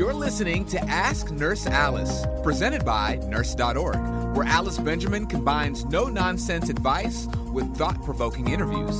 You're listening to Ask Nurse Alice, presented by Nurse.org, where Alice Benjamin combines no nonsense advice with thought provoking interviews.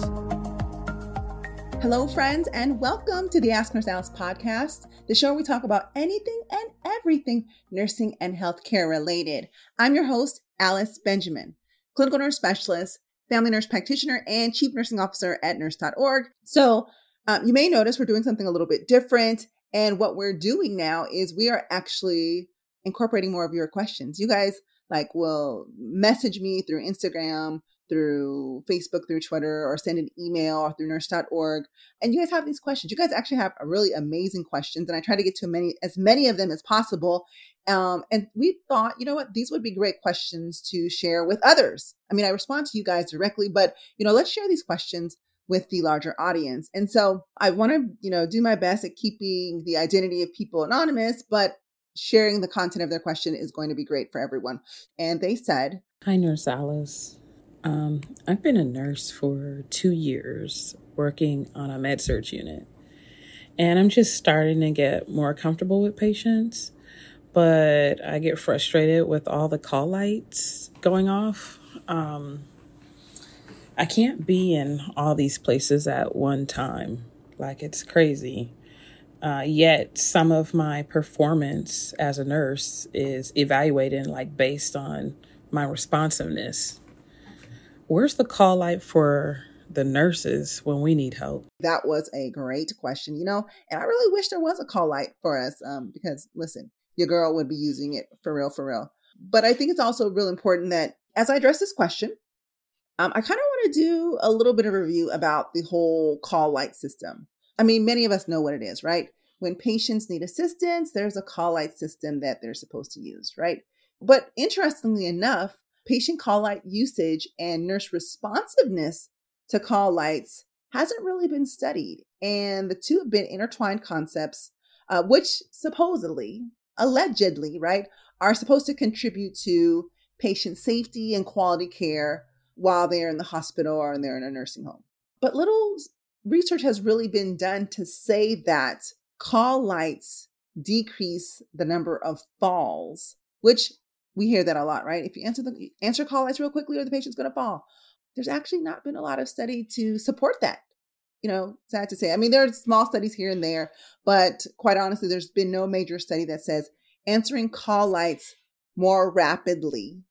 Hello, friends, and welcome to the Ask Nurse Alice podcast, the show where we talk about anything and everything nursing and healthcare related. I'm your host, Alice Benjamin, clinical nurse specialist, family nurse practitioner, and chief nursing officer at nurse.org. So, um, you may notice we're doing something a little bit different. And what we're doing now is we are actually incorporating more of your questions. You guys like will message me through Instagram, through Facebook, through Twitter, or send an email or through nurse.org. And you guys have these questions. You guys actually have really amazing questions. And I try to get to many as many of them as possible. Um, and we thought, you know what, these would be great questions to share with others. I mean, I respond to you guys directly, but you know, let's share these questions with the larger audience. And so I want to, you know, do my best at keeping the identity of people anonymous, but sharing the content of their question is going to be great for everyone. And they said, Hi, Nurse Alice. Um, I've been a nurse for two years working on a med surg unit. And I'm just starting to get more comfortable with patients, but I get frustrated with all the call lights going off. Um, I can't be in all these places at one time. Like it's crazy. Uh, yet some of my performance as a nurse is evaluated like based on my responsiveness. Where's the call light for the nurses when we need help? That was a great question, you know, and I really wish there was a call light for us um, because listen, your girl would be using it for real, for real. But I think it's also real important that as I address this question, um, I kind of want to do a little bit of review about the whole call light system. I mean, many of us know what it is, right? When patients need assistance, there's a call light system that they're supposed to use, right? But interestingly enough, patient call light usage and nurse responsiveness to call lights hasn't really been studied. And the two have been intertwined concepts, uh, which supposedly, allegedly, right, are supposed to contribute to patient safety and quality care while they're in the hospital or they're in a nursing home. But little research has really been done to say that call lights decrease the number of falls, which we hear that a lot, right? If you answer the answer call lights real quickly or the patient's going to fall. There's actually not been a lot of study to support that. You know, sad to say. I mean, there are small studies here and there, but quite honestly, there's been no major study that says answering call lights more rapidly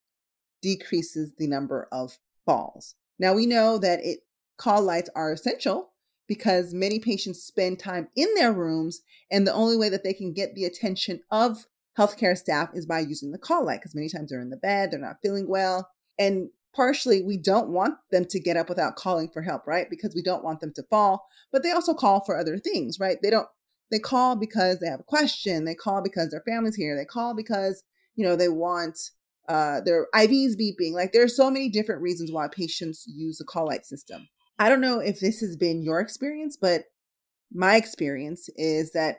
decreases the number of falls. Now we know that it call lights are essential because many patients spend time in their rooms and the only way that they can get the attention of healthcare staff is by using the call light because many times they're in the bed, they're not feeling well. And partially we don't want them to get up without calling for help, right? Because we don't want them to fall, but they also call for other things, right? They don't they call because they have a question, they call because their family's here, they call because, you know, they want uh, their IVs beeping. Like there are so many different reasons why patients use the call light system. I don't know if this has been your experience, but my experience is that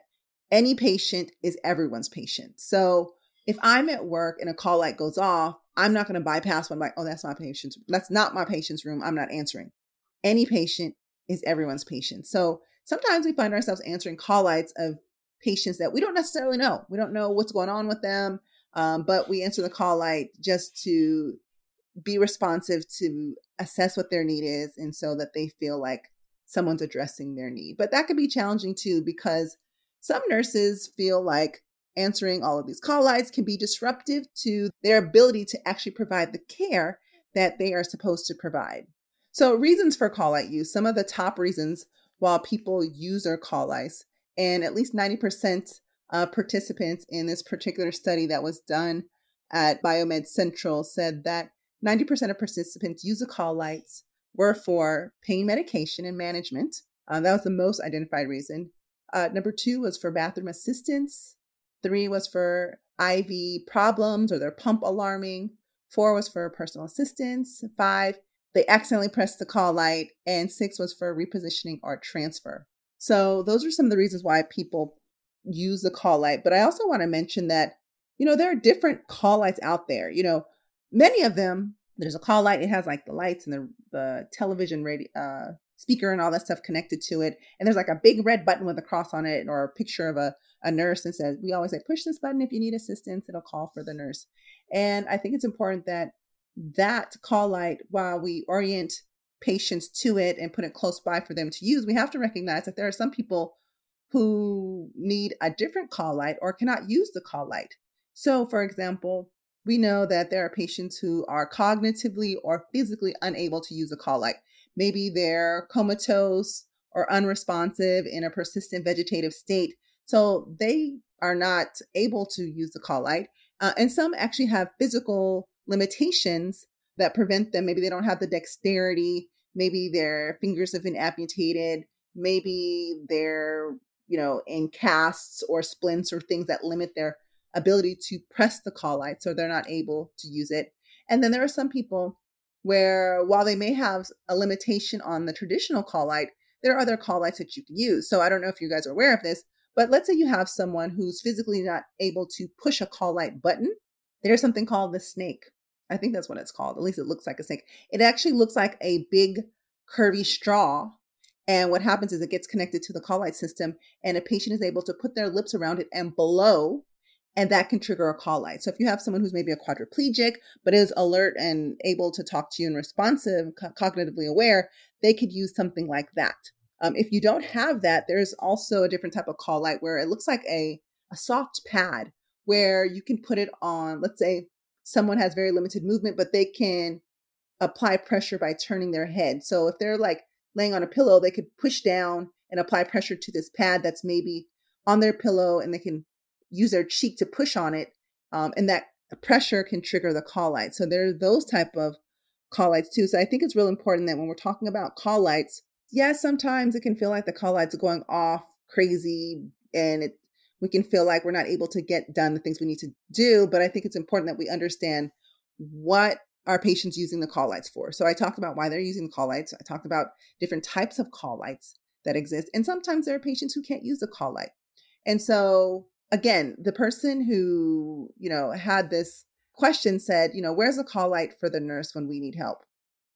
any patient is everyone's patient. So if I'm at work and a call light goes off, I'm not going to bypass one like, oh, that's my patient's. That's not my patient's room. I'm not answering. Any patient is everyone's patient. So sometimes we find ourselves answering call lights of patients that we don't necessarily know. We don't know what's going on with them. Um, but we answer the call light just to be responsive to assess what their need is and so that they feel like someone's addressing their need. But that can be challenging too because some nurses feel like answering all of these call lights can be disruptive to their ability to actually provide the care that they are supposed to provide. So, reasons for call light use, some of the top reasons while people use their call lights, and at least 90% uh, participants in this particular study that was done at Biomed Central said that 90% of participants use the call lights were for pain medication and management. Uh, that was the most identified reason. Uh, number two was for bathroom assistance. Three was for IV problems or their pump alarming. Four was for personal assistance. Five, they accidentally pressed the call light. And six was for repositioning or transfer. So those are some of the reasons why people use the call light. But I also want to mention that, you know, there are different call lights out there. You know, many of them, there's a call light, it has like the lights and the, the television radio, uh, speaker and all that stuff connected to it. And there's like a big red button with a cross on it or a picture of a, a nurse and says, we always say, push this button if you need assistance, it'll call for the nurse. And I think it's important that that call light, while we orient patients to it and put it close by for them to use, we have to recognize that there are some people who need a different call light or cannot use the call light. So, for example, we know that there are patients who are cognitively or physically unable to use a call light. Maybe they're comatose or unresponsive in a persistent vegetative state. So they are not able to use the call light. Uh, and some actually have physical limitations that prevent them. Maybe they don't have the dexterity. Maybe their fingers have been amputated. Maybe they're, you know, in casts or splints or things that limit their ability to press the call light. So they're not able to use it. And then there are some people where while they may have a limitation on the traditional call light, there are other call lights that you can use. So I don't know if you guys are aware of this, but let's say you have someone who's physically not able to push a call light button. There's something called the snake. I think that's what it's called. At least it looks like a snake. It actually looks like a big curvy straw. And what happens is it gets connected to the call light system, and a patient is able to put their lips around it and blow and that can trigger a call light. So if you have someone who's maybe a quadriplegic but is alert and able to talk to you and responsive, co- cognitively aware, they could use something like that. Um, if you don't have that, there's also a different type of call light where it looks like a a soft pad where you can put it on. Let's say someone has very limited movement, but they can apply pressure by turning their head. So if they're like laying on a pillow, they could push down and apply pressure to this pad that's maybe on their pillow, and they can use their cheek to push on it, um, and that pressure can trigger the call light. So there are those type of call lights too. So I think it's real important that when we're talking about call lights, yes, sometimes it can feel like the call lights are going off crazy, and it we can feel like we're not able to get done the things we need to do. But I think it's important that we understand what our patients using the call lights for. So I talked about why they're using the call lights. I talked about different types of call lights that exist. And sometimes there are patients who can't use the call light. And so again, the person who, you know, had this question said, you know, where's a call light for the nurse when we need help?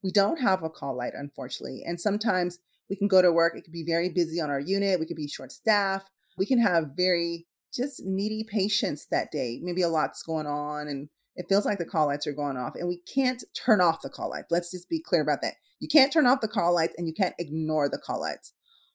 We don't have a call light, unfortunately. And sometimes we can go to work, it could be very busy on our unit, we could be short staffed, we can have very just needy patients that day. Maybe a lot's going on and it feels like the call lights are going off and we can't turn off the call lights. Let's just be clear about that. You can't turn off the call lights and you can't ignore the call lights.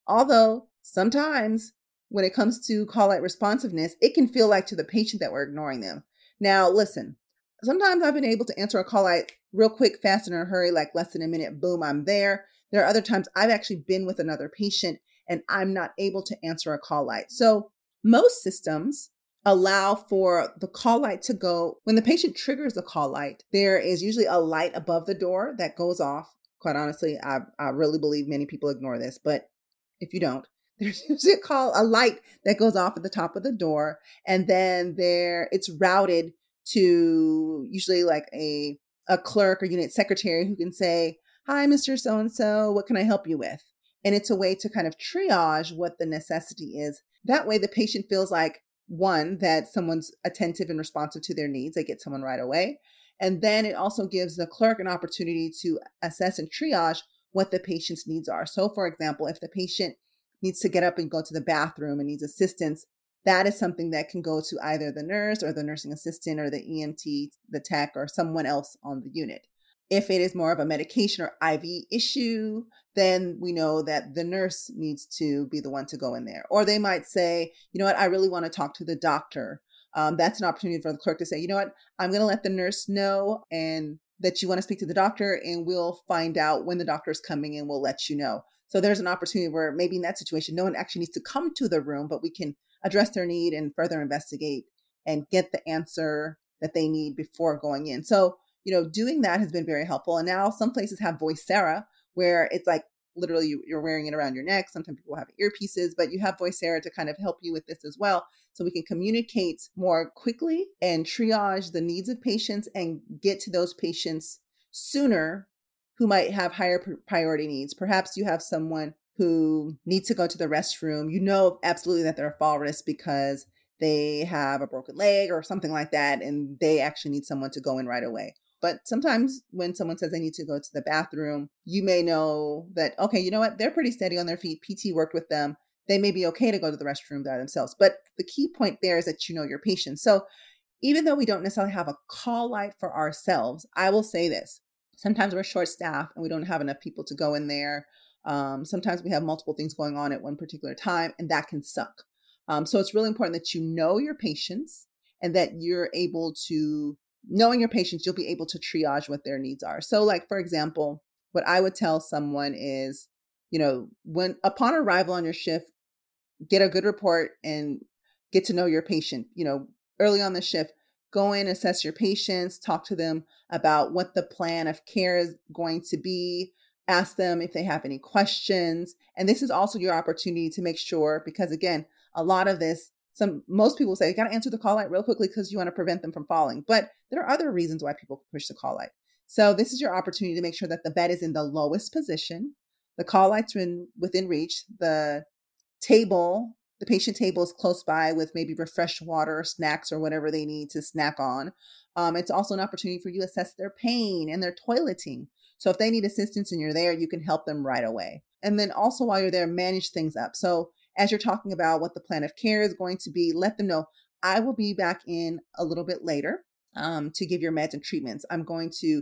Although sometimes when it comes to call light responsiveness, it can feel like to the patient that we're ignoring them. Now, listen, sometimes I've been able to answer a call light real quick, fast, in a hurry, like less than a minute, boom, I'm there. There are other times I've actually been with another patient and I'm not able to answer a call light. So, most systems allow for the call light to go when the patient triggers the call light. There is usually a light above the door that goes off. Quite honestly, I, I really believe many people ignore this, but if you don't, there's usually a call a light that goes off at the top of the door and then there it's routed to usually like a a clerk or unit secretary who can say hi mr so and so what can i help you with and it's a way to kind of triage what the necessity is that way the patient feels like one that someone's attentive and responsive to their needs they get someone right away and then it also gives the clerk an opportunity to assess and triage what the patient's needs are so for example if the patient needs to get up and go to the bathroom and needs assistance, that is something that can go to either the nurse or the nursing assistant or the EMT, the tech, or someone else on the unit. If it is more of a medication or IV issue, then we know that the nurse needs to be the one to go in there. Or they might say, you know what, I really want to talk to the doctor. Um, that's an opportunity for the clerk to say, you know what, I'm going to let the nurse know and that you want to speak to the doctor, and we'll find out when the doctor is coming and we'll let you know. So there's an opportunity where maybe in that situation, no one actually needs to come to the room, but we can address their need and further investigate and get the answer that they need before going in. So, you know, doing that has been very helpful. And now some places have Vocera, where it's like literally you're wearing it around your neck. Sometimes people have earpieces, but you have Vocera to kind of help you with this as well. So we can communicate more quickly and triage the needs of patients and get to those patients sooner who might have higher priority needs. Perhaps you have someone who needs to go to the restroom. You know absolutely that they're a fall risk because they have a broken leg or something like that, and they actually need someone to go in right away. But sometimes when someone says they need to go to the bathroom, you may know that, okay, you know what? They're pretty steady on their feet. PT worked with them. They may be okay to go to the restroom by themselves. But the key point there is that you know your patient. So even though we don't necessarily have a call light for ourselves, I will say this. Sometimes we're short staffed and we don't have enough people to go in there. Um, sometimes we have multiple things going on at one particular time, and that can suck. Um, so it's really important that you know your patients and that you're able to, knowing your patients, you'll be able to triage what their needs are. So, like, for example, what I would tell someone is, you know, when upon arrival on your shift, get a good report and get to know your patient. You know, early on the shift, go in, assess your patients, talk to them about what the plan of care is going to be, ask them if they have any questions. And this is also your opportunity to make sure, because again, a lot of this, some most people say you got to answer the call light real quickly because you want to prevent them from falling. But there are other reasons why people push the call light. So this is your opportunity to make sure that the bed is in the lowest position, the call light's in within reach, the table the patient table is close by with maybe refreshed water, snacks, or whatever they need to snack on. Um, it's also an opportunity for you to assess their pain and their toileting. So if they need assistance and you're there, you can help them right away. And then also while you're there, manage things up. So as you're talking about what the plan of care is going to be, let them know I will be back in a little bit later um, to give your meds and treatments. I'm going to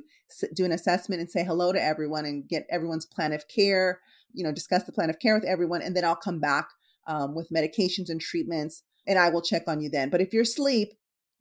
do an assessment and say hello to everyone and get everyone's plan of care, you know, discuss the plan of care with everyone. And then I'll come back um, with medications and treatments, and I will check on you then. But if you're asleep,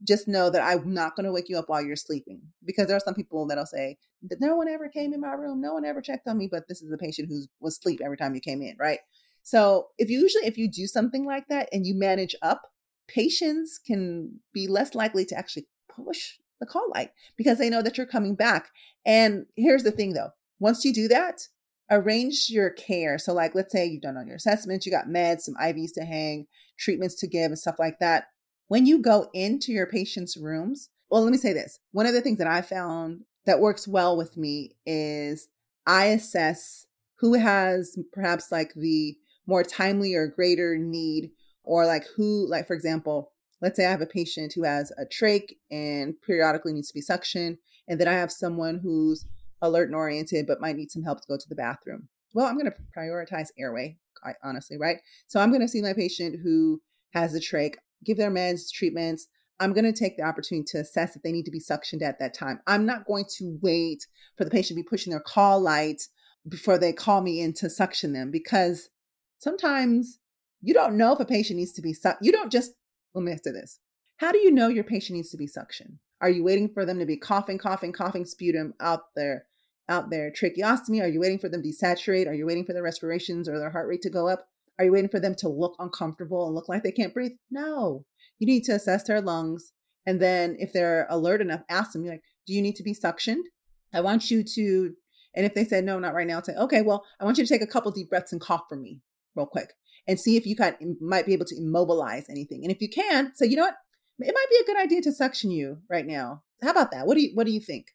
just know that I'm not going to wake you up while you're sleeping because there are some people that'll say that no one ever came in my room, no one ever checked on me, but this is a patient who was asleep every time you came in, right? So if you usually if you do something like that and you manage up, patients can be less likely to actually push the call light because they know that you're coming back. And here's the thing though, once you do that, arrange your care. So, like, let's say you've done all your assessments, you got meds, some IVs to hang, treatments to give, and stuff like that. When you go into your patient's rooms, well, let me say this. One of the things that I found that works well with me is I assess who has perhaps like the more timely or greater need, or like who, like, for example, let's say I have a patient who has a trach and periodically needs to be suctioned, and then I have someone who's alert and oriented, but might need some help to go to the bathroom. Well, I'm going to prioritize airway, honestly, right? So I'm going to see my patient who has a trach, give their meds, treatments. I'm going to take the opportunity to assess if they need to be suctioned at that time. I'm not going to wait for the patient to be pushing their call light before they call me in to suction them because sometimes you don't know if a patient needs to be sucked. You don't just, let me answer this. How do you know your patient needs to be suctioned? Are you waiting for them to be coughing, coughing, coughing sputum out their out their tracheostomy? Are you waiting for them to desaturate? Are you waiting for their respirations or their heart rate to go up? Are you waiting for them to look uncomfortable and look like they can't breathe? No. You need to assess their lungs. And then if they're alert enough, ask them, like, do you need to be suctioned? I want you to, and if they said no, not right now, say, okay, well, I want you to take a couple deep breaths and cough for me real quick and see if you can might be able to immobilize anything. And if you can, say, you know what? it might be a good idea to suction you right now. How about that? What do you what do you think?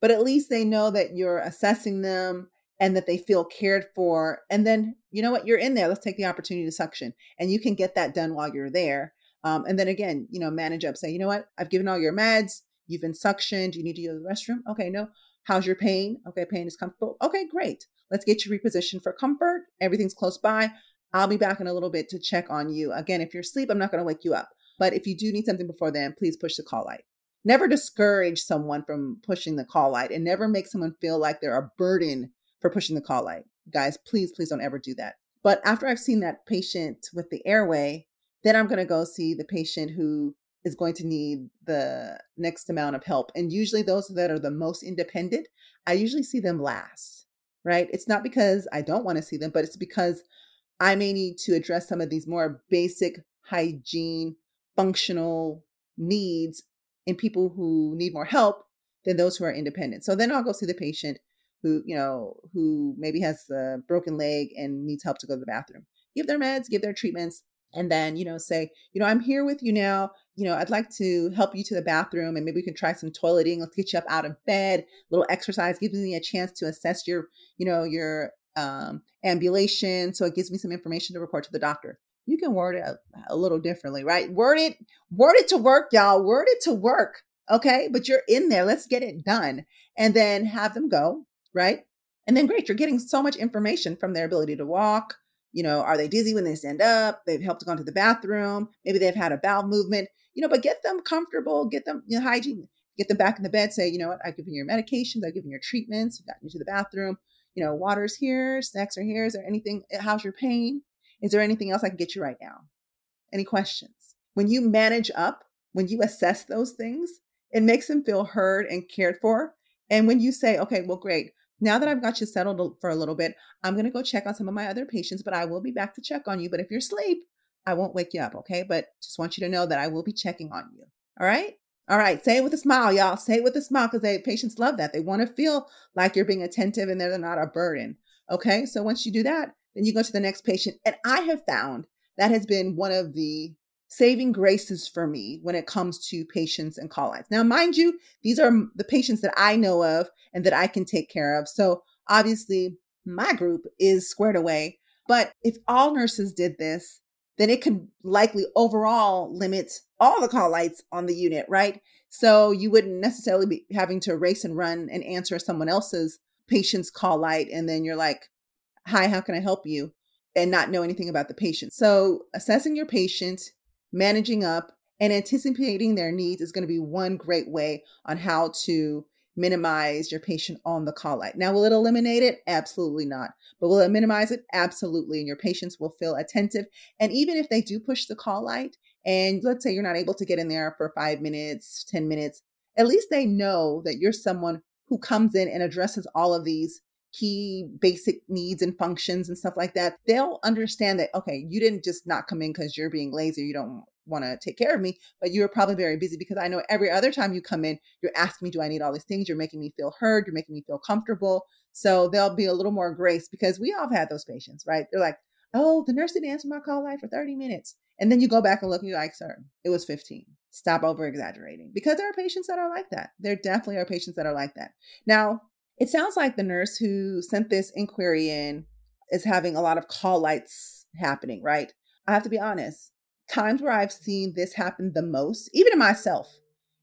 But at least they know that you're assessing them and that they feel cared for. And then you know what? You're in there. Let's take the opportunity to suction, and you can get that done while you're there. Um, and then again, you know, manage up. Say, you know what? I've given all your meds. You've been suctioned. You need to go to the restroom. Okay, no. How's your pain? Okay, pain is comfortable. Okay, great. Let's get you repositioned for comfort. Everything's close by. I'll be back in a little bit to check on you. Again, if you're asleep, I'm not going to wake you up. But if you do need something before then, please push the call light. Never discourage someone from pushing the call light and never make someone feel like they're a burden for pushing the call light. Guys, please, please don't ever do that. But after I've seen that patient with the airway, then I'm going to go see the patient who is going to need the next amount of help. And usually those that are the most independent, I usually see them last, right? It's not because I don't want to see them, but it's because I may need to address some of these more basic hygiene functional needs in people who need more help than those who are independent. So then I'll go see the patient who, you know, who maybe has a broken leg and needs help to go to the bathroom. Give their meds, give their treatments, and then, you know, say, you know, I'm here with you now. You know, I'd like to help you to the bathroom and maybe we can try some toileting. Let's get you up out of bed. A little exercise gives me a chance to assess your, you know, your um, ambulation. So it gives me some information to report to the doctor you can word it a, a little differently, right? Word it, word it to work, y'all. Word it to work. Okay. But you're in there. Let's get it done. And then have them go. Right. And then great. You're getting so much information from their ability to walk. You know, are they dizzy when they stand up? They've helped to go to the bathroom. Maybe they've had a bowel movement, you know, but get them comfortable, get them you know, hygiene, get them back in the bed. Say, you know what? I've given you your medications. I've given you your treatments. I've gotten you to the bathroom. You know, water's here. Snacks are here. Is there anything? Eh, how's your pain? Is there anything else I can get you right now? Any questions? When you manage up, when you assess those things, it makes them feel heard and cared for. And when you say, okay, well, great. Now that I've got you settled for a little bit, I'm going to go check on some of my other patients, but I will be back to check on you. But if you're asleep, I won't wake you up. Okay. But just want you to know that I will be checking on you. All right. All right. Say it with a smile, y'all. Say it with a smile because patients love that. They want to feel like you're being attentive and they're not a burden. Okay. So once you do that, then you go to the next patient. And I have found that has been one of the saving graces for me when it comes to patients and call lines. Now, mind you, these are the patients that I know of and that I can take care of. So obviously, my group is squared away. But if all nurses did this, then it could likely overall limit all the call lights on the unit, right? So you wouldn't necessarily be having to race and run and answer someone else's patient's call light. And then you're like, hi, how can I help you? And not know anything about the patient. So assessing your patient managing up and anticipating their needs is going to be one great way on how to minimize your patient on the call light. Now, will it eliminate it? Absolutely not. But will it minimize it? Absolutely. And your patients will feel attentive. And even if they do push the call light, and let's say you're not able to get in there for five minutes, 10 minutes, at least they know that you're someone who comes in and addresses all of these key basic needs and functions and stuff like that, they'll understand that, okay, you didn't just not come in because you're being lazy, you don't want to take care of me, but you're probably very busy because I know every other time you come in, you're asking me, do I need all these things? You're making me feel heard, you're making me feel comfortable. So there'll be a little more grace because we all have had those patients, right? They're like, oh, the nurse didn't answer my call light for 30 minutes. And then you go back and look and you're like, sir, it was 15. Stop over exaggerating because there are patients that are like that. There definitely are patients that are like that. Now, it sounds like the nurse who sent this inquiry in is having a lot of call lights happening, right? I have to be honest. Times where I've seen this happen the most, even in myself,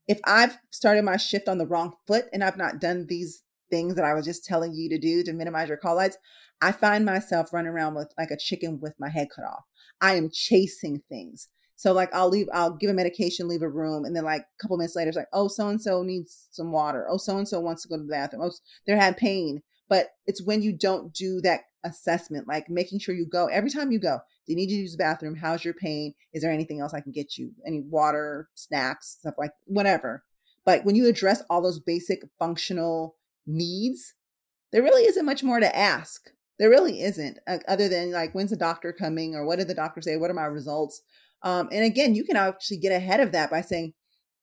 if I've started my shift on the wrong foot and I've not done these things that I was just telling you to do to minimize your call lights, I find myself running around with like a chicken with my head cut off. I am chasing things. So like I'll leave, I'll give a medication, leave a room, and then like a couple minutes later, it's like, oh, so and so needs some water. Oh, so and so wants to go to the bathroom. Oh, they're had pain. But it's when you don't do that assessment, like making sure you go every time you go. Do you need to use the bathroom? How's your pain? Is there anything else I can get you? Any water, snacks, stuff like whatever. But when you address all those basic functional needs, there really isn't much more to ask. There really isn't, uh, other than like, when's the doctor coming or what did the doctor say? What are my results? Um, and again, you can actually get ahead of that by saying,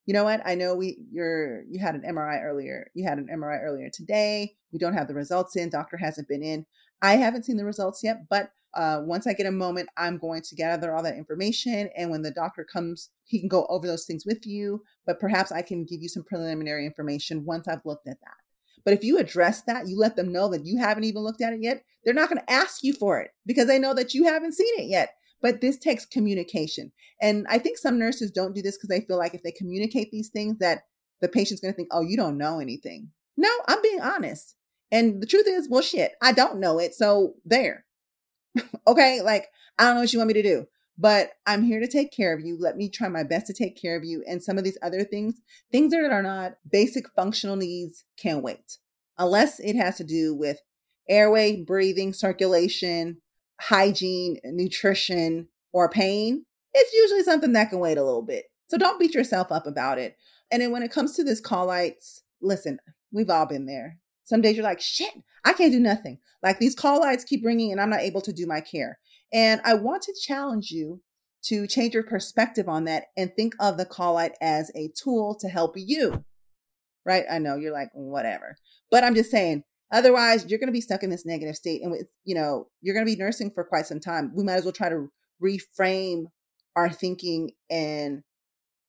you know what? I know we you're you had an MRI earlier. You had an MRI earlier today. We don't have the results in. Doctor hasn't been in. I haven't seen the results yet, but uh, once I get a moment, I'm going to gather all that information. And when the doctor comes, he can go over those things with you. But perhaps I can give you some preliminary information once I've looked at that. But if you address that, you let them know that you haven't even looked at it yet, they're not going to ask you for it because they know that you haven't seen it yet. But this takes communication. And I think some nurses don't do this because they feel like if they communicate these things that the patient's going to think, "Oh, you don't know anything." No, I'm being honest. And the truth is, well shit, I don't know it. So there. okay? Like I don't know what you want me to do but I'm here to take care of you. Let me try my best to take care of you. And some of these other things, things that are not basic functional needs—can't wait, unless it has to do with airway, breathing, circulation, hygiene, nutrition, or pain, it's usually something that can wait a little bit. So don't beat yourself up about it. And then when it comes to this call lights, listen, we've all been there. Some days you're like, shit, I can't do nothing. Like these call lights keep ringing and I'm not able to do my care. And I want to challenge you to change your perspective on that and think of the call light as a tool to help you. Right? I know you're like, whatever. But I'm just saying, Otherwise, you're going to be stuck in this negative state. And, with you know, you're going to be nursing for quite some time. We might as well try to reframe our thinking and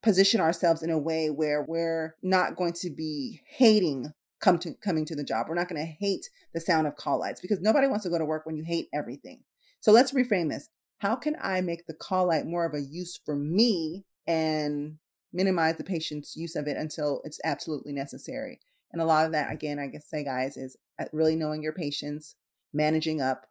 position ourselves in a way where we're not going to be hating come to coming to the job. We're not going to hate the sound of call lights because nobody wants to go to work when you hate everything. So let's reframe this. How can I make the call light more of a use for me and minimize the patient's use of it until it's absolutely necessary. And a lot of that, again, I guess say, guys, is really knowing your patients, managing up,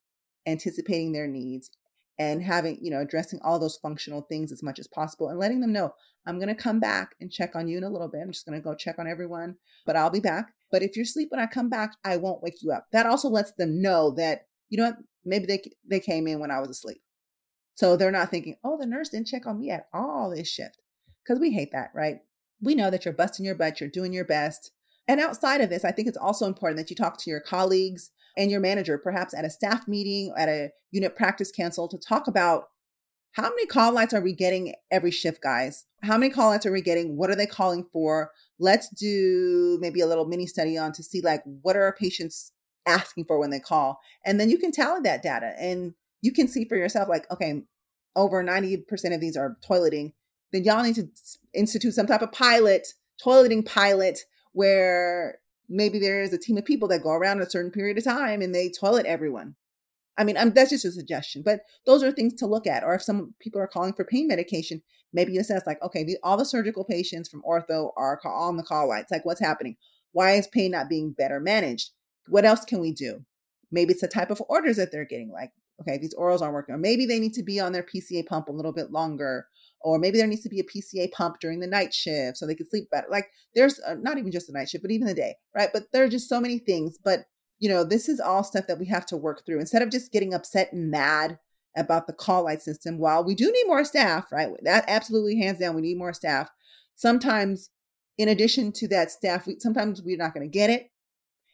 anticipating their needs, and having, you know, addressing all those functional things as much as possible and letting them know, I'm going to come back and check on you in a little bit. I'm just going to go check on everyone, but I'll be back. But if you're asleep when I come back, I won't wake you up. That also lets them know that, you know what, maybe they, they came in when I was asleep. So they're not thinking, oh, the nurse didn't check on me at all this shift. Because we hate that, right? We know that you're busting your butt, you're doing your best. And outside of this, I think it's also important that you talk to your colleagues and your manager, perhaps at a staff meeting, at a unit practice council, to talk about how many call lights are we getting every shift, guys? How many call lights are we getting? What are they calling for? Let's do maybe a little mini study on to see like what are our patients asking for when they call. And then you can tally that data and you can see for yourself, like, okay, over 90% of these are toileting. Then y'all need to institute some type of pilot, toileting pilot, where maybe there is a team of people that go around a certain period of time and they toilet everyone. I mean, I'm, that's just a suggestion, but those are things to look at. Or if some people are calling for pain medication, maybe you assess like, okay, the, all the surgical patients from ortho are on the call lights. Like, what's happening? Why is pain not being better managed? What else can we do? Maybe it's the type of orders that they're getting. Like, okay, these orals aren't working, or maybe they need to be on their PCA pump a little bit longer, or maybe there needs to be a PCA pump during the night shift so they can sleep better. Like there's uh, not even just the night shift, but even the day, right? But there are just so many things. But you know, this is all stuff that we have to work through instead of just getting upset and mad about the call light system. While we do need more staff, right? That absolutely hands down, we need more staff. Sometimes, in addition to that staff, we sometimes we're not going to get it,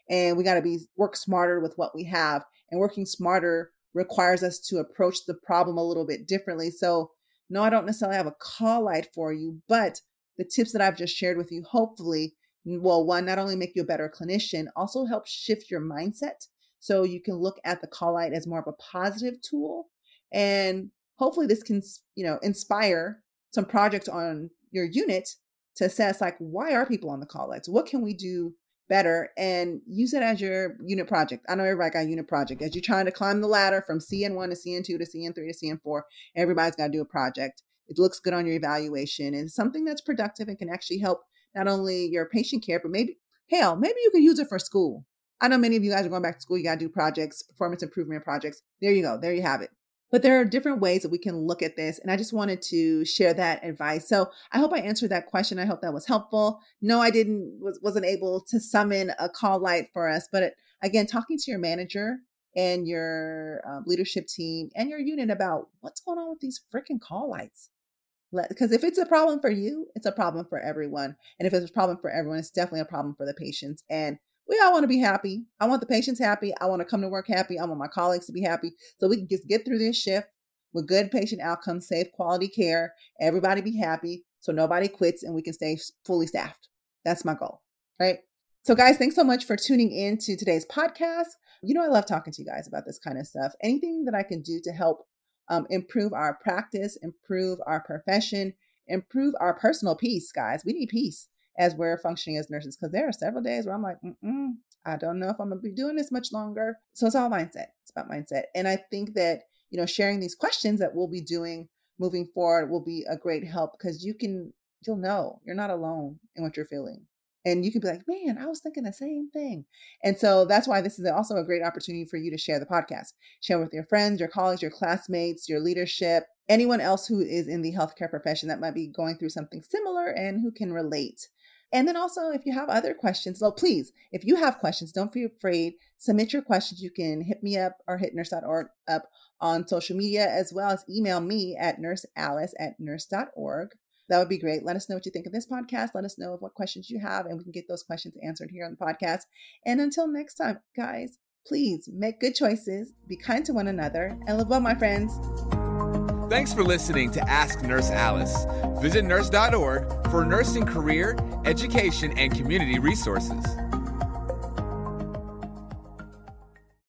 and we got to be work smarter with what we have. And working smarter requires us to approach the problem a little bit differently. So no, I don't necessarily have a call light for you, but the tips that I've just shared with you, hopefully, well, one, not only make you a better clinician, also help shift your mindset. So you can look at the call light as more of a positive tool. And hopefully this can, you know, inspire some projects on your unit to assess like, why are people on the call lights? What can we do better and use it as your unit project. I know everybody got a unit project. As you're trying to climb the ladder from CN1 to CN2 to CN3 to CN4, everybody's got to do a project. It looks good on your evaluation and something that's productive and can actually help not only your patient care, but maybe, hell, maybe you can use it for school. I know many of you guys are going back to school. You got to do projects, performance improvement projects. There you go. There you have it. But there are different ways that we can look at this. And I just wanted to share that advice. So I hope I answered that question. I hope that was helpful. No, I didn't, was, wasn't able to summon a call light for us. But again, talking to your manager and your um, leadership team and your unit about what's going on with these freaking call lights. Because if it's a problem for you, it's a problem for everyone. And if it's a problem for everyone, it's definitely a problem for the patients. And we all want to be happy. I want the patients happy. I want to come to work happy. I want my colleagues to be happy. So we can just get through this shift with good patient outcomes, safe quality care, everybody be happy so nobody quits and we can stay fully staffed. That's my goal, right? So, guys, thanks so much for tuning in to today's podcast. You know, I love talking to you guys about this kind of stuff. Anything that I can do to help um, improve our practice, improve our profession, improve our personal peace, guys. We need peace as we're functioning as nurses because there are several days where I'm like, mm I don't know if I'm gonna be doing this much longer. So it's all mindset. It's about mindset. And I think that, you know, sharing these questions that we'll be doing moving forward will be a great help because you can, you'll know you're not alone in what you're feeling. And you can be like, man, I was thinking the same thing. And so that's why this is also a great opportunity for you to share the podcast. Share with your friends, your colleagues, your classmates, your leadership, anyone else who is in the healthcare profession that might be going through something similar and who can relate. And then also, if you have other questions, so please, if you have questions, don't be afraid. Submit your questions. You can hit me up or hit nurse.org up on social media, as well as email me at nursealice at nurse.org. That would be great. Let us know what you think of this podcast. Let us know what questions you have, and we can get those questions answered here on the podcast. And until next time, guys, please make good choices, be kind to one another, and live well, my friends. Thanks for listening to Ask Nurse Alice. Visit nurse.org for nursing career, education, and community resources.